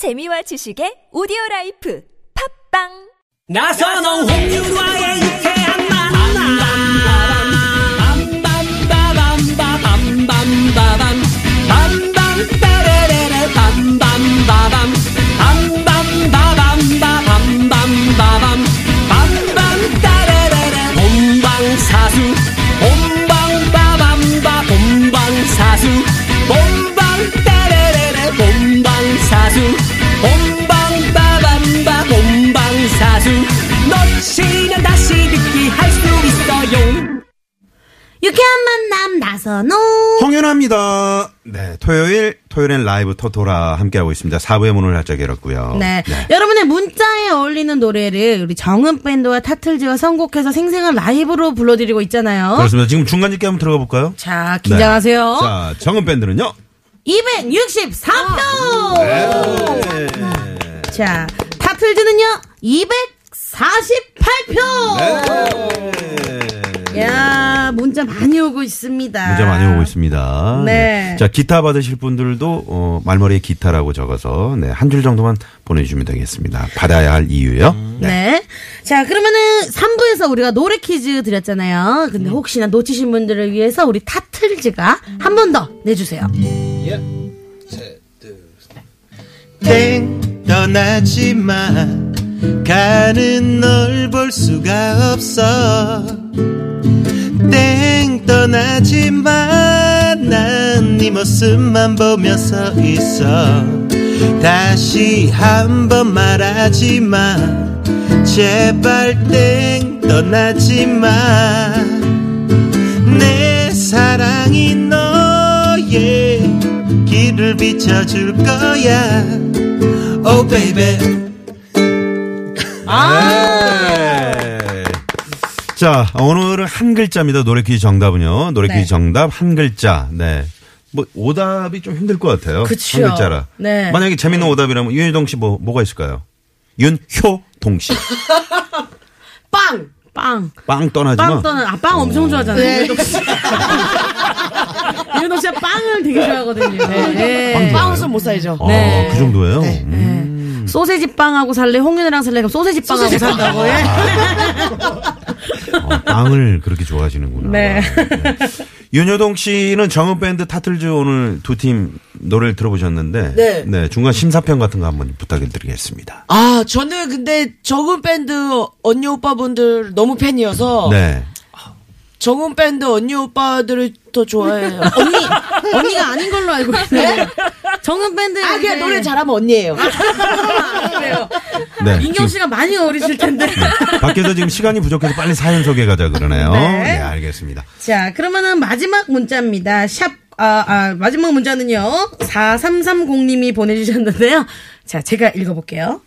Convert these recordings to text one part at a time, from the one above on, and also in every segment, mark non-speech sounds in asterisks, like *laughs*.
재미와 지식의 오디오 라이프 팝빵 나선홍 홍윤화의 유쾌한 만남 나선호. 홍윤아입니다. 네, 토요일, 토요일엔 라이브 토토라 함께하고 있습니다. 4부의 문을 활짝 열었고요. 네. 여러분의 문자에 어울리는 노래를 우리 정은 밴드와 타틀즈가 선곡해서 생생한 라이브로 불러드리고 있잖아요. 그렇습니다. 지금 중간 집게 한번 들어가 볼까요? 자, 긴장하세요. 자, 정은 밴드는요? 263표! 네. 자, 타틀즈는요, 248표! 네. 야 문자 많이 오고 있습니다. 문자 많이 오고 있습니다. 네. 자, 기타 받으실 분들도, 어, 말머리에 기타라고 적어서, 네, 한 줄 정도만 보내주시면 되겠습니다. 받아야 할 이유요. 네. 자, 그러면은 3부에서 우리가 노래 퀴즈 드렸잖아요. 근데 혹시나 놓치신 분들을 위해서 우리 타틀즈가 한 번 더 내주세요. 땡 떠나지 마 가는 널 볼 수가 없어 땡 떠나지 마난 네 모습만 보며 서 있어. 다시 한번 말하지 마 제발 땡 떠나지 마 내 사랑이 너의 길을 비춰줄 거야. Oh baby. 네. 자, 오늘은 한 글자입니다. 노래 퀴즈 정답은요. 노래 퀴즈 네. 정답 한 글자. 네. 뭐 오답이 좀 힘들 것 같아요. 그쵸. 한 글자라. 네. 만약에 재밌는 오답이라면 윤효동 씨 뭐 뭐가 있을까요? 윤효동 씨. *laughs* 빵! 빵! 빵 떠나지 마. 빵 떠는, 아, 빵 엄청 좋아하잖아요. 유현동 씨. *laughs* 유현동 씨가 빵을 되게 좋아하거든요. 네. 빵 빵은 못 살죠. 아, 네. 그 정도예요. 음. 소세지 빵하고 살래? 홍윤이랑 살래? 그럼 소세지 빵하고 산다고 예? *laughs* 어, 빵을 그렇게 좋아하시는구나. 네. 윤효동 씨는 정은 밴드 타틀즈 오늘 두 팀 노래를 들어보셨는데 네. 중간 심사평 같은 거 한번 부탁드리겠습니다. 아, 저는 근데 정은 밴드 언니 오빠분들 너무 팬이어서 네. 정은 밴드 언니 오빠들을 더 좋아해요. *laughs* 언니, 언니가 아닌 걸로 알고 있어요. 정은 밴드. 아, 그냥 노래 잘하면 언니예요. 그래요. 네. 민경 씨가 많이 어리실 텐데. 밖에서 지금 시간이 부족해서 빨리 사연 소개 가자 그러네요. 네. 네, 알겠습니다. 자, 그러면은 마지막 문자입니다. 샵, 아, 아, 마지막 문자는요. 4330님이 보내주셨는데요. 자, 제가 읽어볼게요.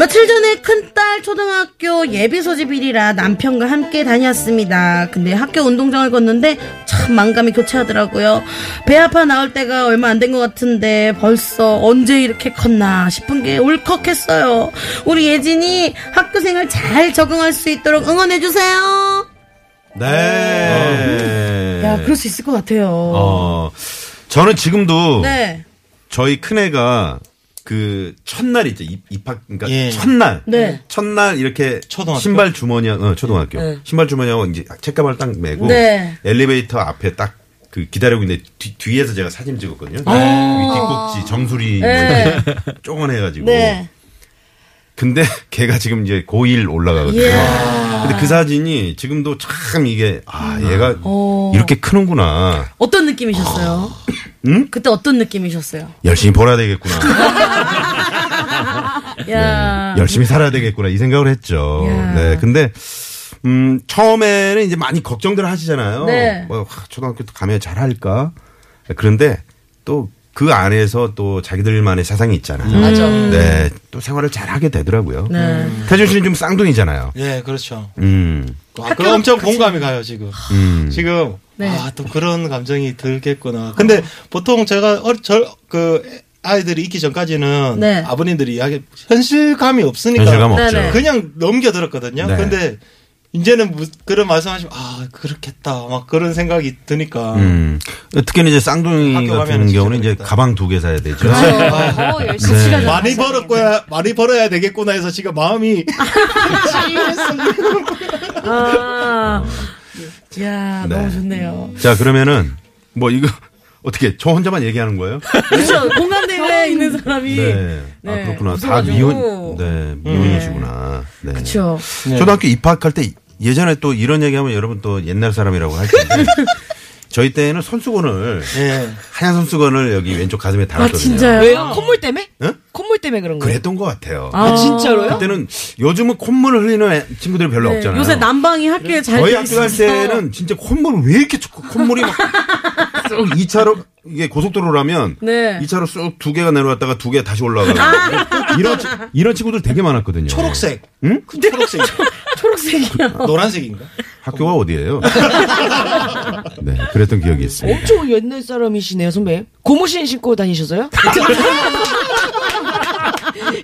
며칠 전에 큰딸 초등학교 예비 소집일이라 남편과 함께 다녔습니다. 근데 학교 운동장을 걷는데 참 만감이 교차하더라고요. 배 아파 나올 때가 얼마 안 된 것 같은데 벌써 언제 이렇게 컸나 싶은 게 울컥했어요. 우리 예진이 학교 생활 잘 적응할 수 있도록 응원해주세요. 네. 야, 그럴 수 있을 것 같아요. 어, 저는 지금도 네. 저희 큰애가 그 첫날 있죠. 입, 입학, 그러니까 예. 첫날. 네. 첫날 이렇게 초등학교? 신발 주머니, 어, 초등학교. 신발 주머니하고 이제 책가방을 딱 메고 네. 엘리베이터 앞에 딱 그 기다리고 있는데 뒤, 뒤에서 제가 사진 찍었거든요. 아. 위 뒷꼭지 정수리 뭐 이렇게 쪼건해가지고. 네. 근데 *laughs* 걔가 지금 이제 고1 올라가거든요. 근데 그 사진이 지금도 참 이게 아 얘가 어. 이렇게 크는구나. 어떤 느낌이셨어요? 응? 그때 어떤 느낌이셨어요? 열심히 벌어야 되겠구나. *laughs* 야. 열심히 살아야 되겠구나 이 생각을 했죠. 야. 네, 근데 음 처음에는 이제 많이 걱정들 하시잖아요. 네. 뭐 하, 초등학교 때 가면 잘할까? 그런데 또 그 안에서 또 자기들만의 세상이 있잖아요. 맞아. 네, 또 생활을 잘 하게 되더라고요. 네. 태준 씨는 좀 쌍둥이잖아요. 예 그렇죠 음, 아, 그 엄청 공감이 가요 지금 음. 지금 네. 아 또 그런 감정이 들겠구나 근데 보통 제가 어저그 아이들이 있기 전까지는 네. 아버님들이 이야기 현실감이 없으니까 현실감 네, 없죠. 네. 그냥 넘겨 들었거든요 네. 근데 이제는 무- 그런 말씀하시면 아 그렇겠다 막 그런 생각이 드니까 음. 특히는 이제 쌍둥이 학교 같은 가면은 경우는 이제 가방 두 개 사야 되죠. 어, 열심히 네. 많이 벌었고야 많이 벌어야 되겠구나 해서 지금 마음이 *laughs* *laughs* 아. 야, 네. 너무 좋네요. 자, 그러면은 뭐 이거 *laughs* 어떻게 저 혼자만 얘기하는 거예요? 그렇죠. 공감대에 있는 사람이. 네. 아, 네. 그렇구나. 다. 미혼, 네, 미혼이시구나. 네. 그렇죠. 초등학교 입학할 때 예전에 또 이런 얘기하면 여러분 또 옛날 사람이라고 할 텐데 *laughs* 저희 때는 손수건을 예. 하얀 손수건을 여기 왼쪽 가슴에 달았거든요. 아, 진짜요? 왜요? 콧물 때문에? 응? 콧물 때문에 그런 거예요? 그랬던 것 같아요. 아, 진짜로요? 그때는 요즘은 콧물을 흘리는 애- 친구들이 별로 네, 없잖아요. 요새 난방이 학교에 잘 저희 돼 학교 갈. 때는 진짜 콧물을 왜 이렇게 쭉 콧물이 막 *laughs* 쑥 2차로 이게 고속도로라면 네. 2차로 쑥 두 개가 내려왔다가 두 개 다시 올라가고 이런 치- 이런 친구들 되게 많았거든요. 초록색 응? 초록색 초록색이요. 노란색인가 학교가 어디예요? *laughs* 네, 그랬던 기억이 있습니다. 엄청 옛날 사람이시네요, 선배. 고무신 신고 다니셔서요? *laughs*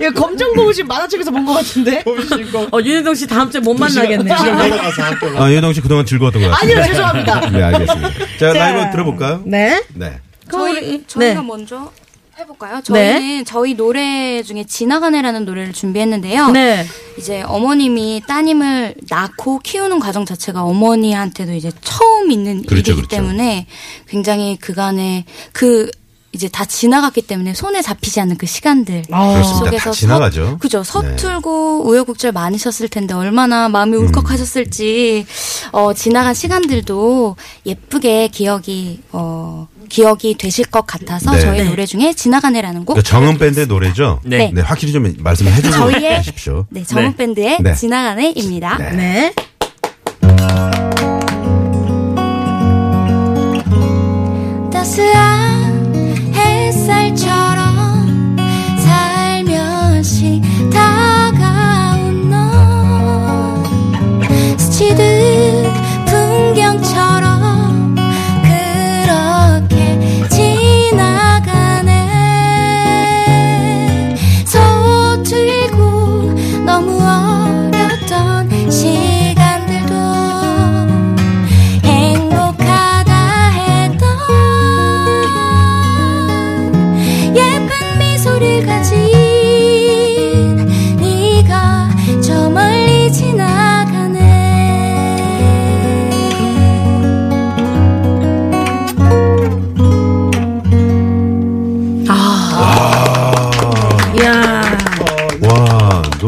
예, 검정 고무신 만화책에서 본 것 같은데? 어, 윤혜동 씨 다음 주에 못 만나겠네요. 지금 내려가서 학교 아, 예동 씨 그동안 즐거웠던 것 같아요. 아니요, 죄송합니다. 네, 알겠습니다. 자, 라이브 들어볼까요? 네. 네. 저희 저희가 네. 먼저 해볼까요? 저희는 저희 노래 중에 지나가네라는 노래를 준비했는데요. 네. 이제 어머님이 따님을 낳고 키우는 과정 자체가 어머니한테도 이제 처음 있는 그렇죠, 일이기 그렇죠. 때문에 굉장히 그간에 그 이제 다 지나갔기 때문에 손에 잡히지 않는 그 시간들. 다 속에서 지나가죠. 서, 그죠 네. 서툴고 우여곡절 많으셨을 텐데 얼마나 마음이 울컥하셨을지 어, 지나간 시간들도 예쁘게 기억이 어, 기억이 되실 것 같아서 네. 저희 네. 노래 중에 지나가네라는 곡 그러니까 정은 밴드의 노래죠? 네. 네, 확실히 좀 말씀해 주고 저희의 가십시오. 네, 정은 네. 밴드의 네. 지나가네입니다. 네.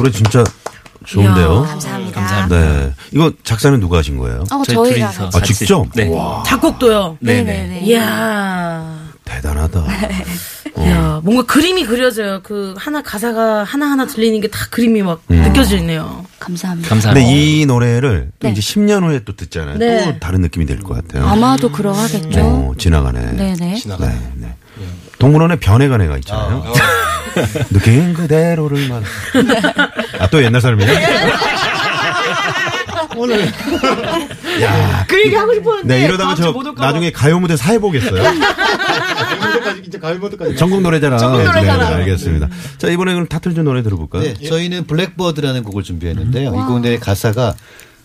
노래 진짜 좋은데요? 감사합니다. 네. 이거 작사는 누가 하신 거예요? 어, 저희 저희가 둘이서 아, 직접? 네. 작곡도요. 네네네. 이야. 대단하다. *laughs* 이야. 뭔가 그림이 그려져요. 그 하나 가사가 하나하나 들리는 게 다 그림이 막 느껴지네요. 감사합니다. 감사합니다. 근데 이 노래를 또 네. 이제 10년 후에 또 듣잖아요. 네. 또 다른 느낌이 될 것 같아요. 아마도 그러하겠죠. 어, 지나가네. 네네. 지나가네. 네, 네. 동물원에 변해간 애가 있잖아요. 느낀 그대로를만. 아, 또 옛날 사람이야? *laughs* 오늘. 야. 그 얘기 하고 싶었는데. 네, 이러다가 저. 나중에 가요 무대 사회 보겠어요. 이제 가을모드까지 전국 노래자랑. 전국 노래자랑. 네, 알겠습니다. 자, 이번에 그럼 타틀즈 노래 들어볼까요? 네, 저희는 블랙버드라는 곡을 준비했는데요. 이 곡의 가사가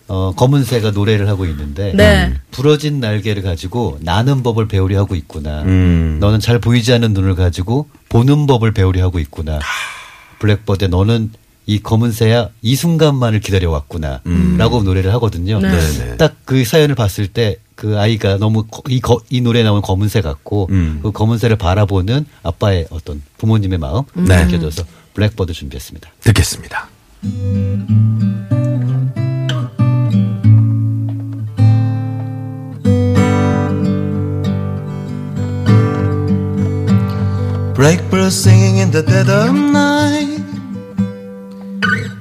어, 검은 새가 노래를 하고 있는데 네. 부러진 날개를 가지고 나는 법을 배우려 하고 있구나. 음. 너는 잘 보이지 않는 눈을 가지고 보는 법을 배우려 하고 있구나. 블랙버드 너는 이 검은 새야 이 순간만을 기다려왔구나. 라고 노래를 하거든요. 네. 네네. 딱그 사연을 봤을 때 그 아이가 너무 거- 이, 거- 이 노래에 나온 검은 새 같고 음. 그 검은 새를 바라보는 아빠의 어떤 부모님의 마음 네. 느껴져서 블랙버드 준비했습니다. 듣겠습니다. Blackbird singing in the dead of night.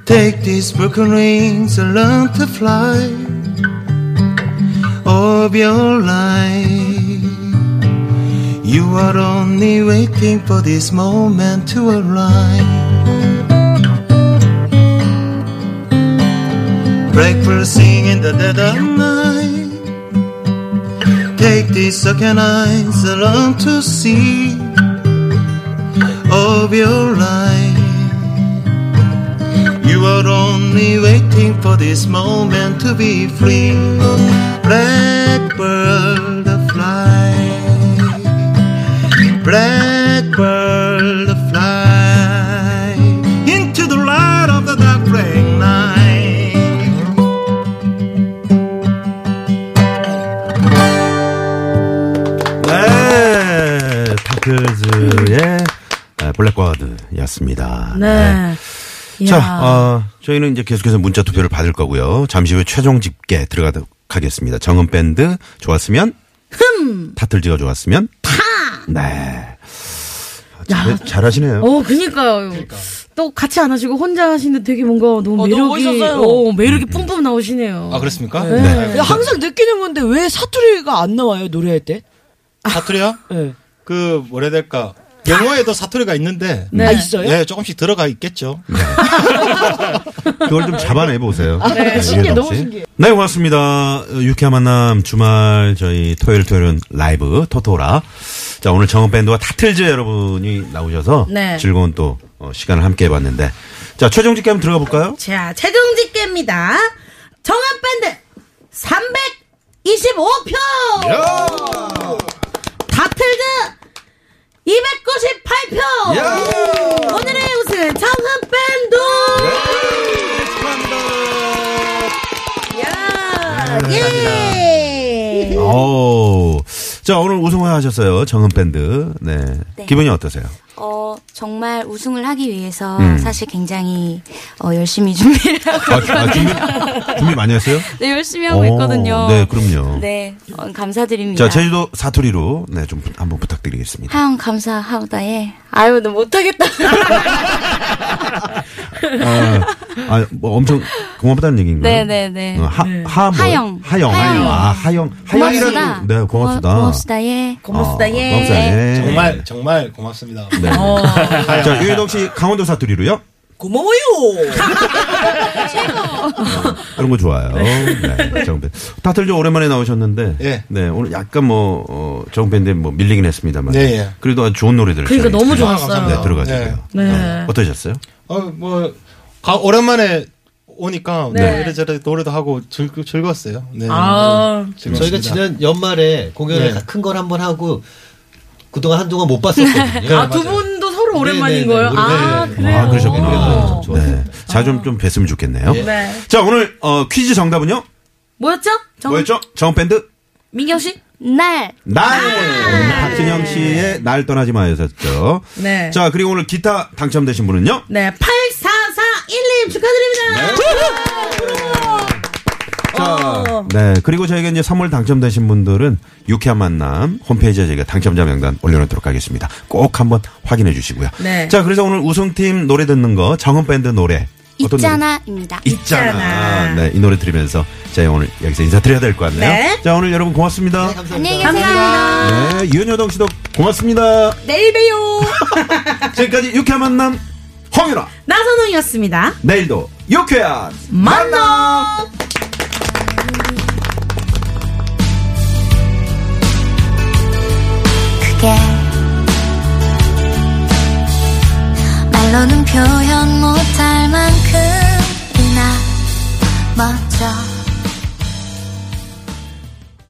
Take these broken wings and learn to fly of your life. You are only waiting for this moment to arrive. Blackbird singing in the dead of night. Take these sunken eyes learn to see of your life. You you're only waiting for this moment to be free. Blackbird fly, blackbird fly into the light of the dark gray night. 네, 타크즈의 블랙버드였습니다. 네. 자, 이야. 어, 저희는 이제 계속해서 문자 투표를 받을 거고요. 잠시 후에 최종 집계 들어가도록 하겠습니다. 정은 밴드 좋았으면 흠, 타틀즈가 좋았으면 타. 네. 잘, 잘하시네요. 어, 그니까요. 또 같이 안 하시고 혼자 하시는데 되게 뭔가 너무 어, 너무 매력이, 멋있었어요. 어, 매력이 뿜뿜 나오시네요. 아 그렇습니까? 네. 야, 항상 느끼는 건데 왜 사투리가 안 나와요 노래할 때? 사투리요? 네. 그 뭐라 해야 될까? 영어에도 사투리가 있는데 네. 아 있어요? 예, 조금씩 들어가 있겠죠. *laughs* 그걸 좀 잡아내 보세요. 네, 신기해, 유혜정 너무 씨. 신기해. 네, 고맙습니다. 어, 유쾌한 만남 주말 저희 토요일 토요일은 라이브 토토라. 자, 오늘 정은 밴드와 타틀즈 여러분이 나오셔서 네. 즐거운 또 어, 시간을 함께 해봤는데 자, 최종 집계 한번 들어가 볼까요? 자, 최종 집계입니다. 정한밴드 325표! 다틀즈 298표! 오늘의 우승은 정한밴드! 야, 예! 오. 자, 오늘 우승을 하셨어요. 정은 밴드. 네. 네. 기분이 어떠세요? 어, 정말 우승을 하기 위해서 음. 사실 굉장히 어, 열심히 준비를 하고 아, 아, 준비, 준비 많이 했어요? 네, 열심히 하고 오, 있거든요. 네, 그럼요. 네, 어, 감사드립니다. 자, 제주도 사투리로 네, 좀 한번 부탁드리겠습니다. 하영 감사하다에 아유, 너 못하겠다. *laughs* 아, 아, 뭐 엄청 고맙다는 얘기인가요? 네, 네, 네. 어, 하, 하, 뭐, 하영. 하영. 하영. 아, 하영. 고맙습니다. 하영이라는, 네, 고맙습니다. 고맙습니다. 예. 고맙습니다, 예. 고맙습니다. 예. 정말 정말 고맙습니다. 네. 자, 유혜동 씨 강원도 사투리로요? 고마워요. 그런 거 좋아요. 네. 정밴. 다들 좀 오랜만에 나오셨는데. 예. 네. 오늘 약간 뭐, 어, 정밴드에 뭐 밀리긴 했습니다만. 네, 예. 그래도 아주 좋은 노래들. 그러니까 너무 좋았어요. 네, 들어가지고요. 네. 어, 어떠셨어요? 어뭐 오랜만에 오니까 네. 뭐 이래저래 노래도 하고 즐, 즐거웠어요. 네. 아, 즐거웠습니다. 저희가 지난 연말에 공연을 네. 큰걸 한번 하고 그동안 한동안 못 봤었거든요. 아, 두 분 도 서로 오랜만인 네, 네, 거예요? 네. 아, 네. 그래요? 아, 그러셨구나. 네. 자, 좀, 좀 뵀으면 좋겠네요. 네. 자, 오늘, 어, 퀴즈 정답은요? 뭐였죠? 정, 뭐였죠? 정밴드? 민경 씨? 날 날! 박진영 씨의 날 떠나지 마였었죠. 네. 자, 그리고 오늘 기타 당첨되신 분은요? 네, 8441님 축하드립니다. 자, 네. 그리고 저희가 이제 선물 당첨되신 분들은 유쾌한 만남 홈페이지에 저희가 당첨자 명단 올려놓도록 하겠습니다. 꼭 한번 확인해 주시고요. 네. 자, 그래서 오늘 우승팀 노래 듣는 거 정은밴드 노래. 있잖아입니다. 있잖아. 있잖아. 네, 이 노래 들으면서 저희 오늘 여기서 인사드려야 될 것 같네요. 네. 자, 오늘 여러분 고맙습니다. 안녕히 계세요. 감사합니다. 네, 윤여동 씨도 고맙습니다. 내일 봬요. *laughs* 지금까지 유쾌한 만남 홍윤아. 나선홍이었습니다. 내일도 유쾌한 만나! 그 게 말로는 표현 못할 만큼이나 멋져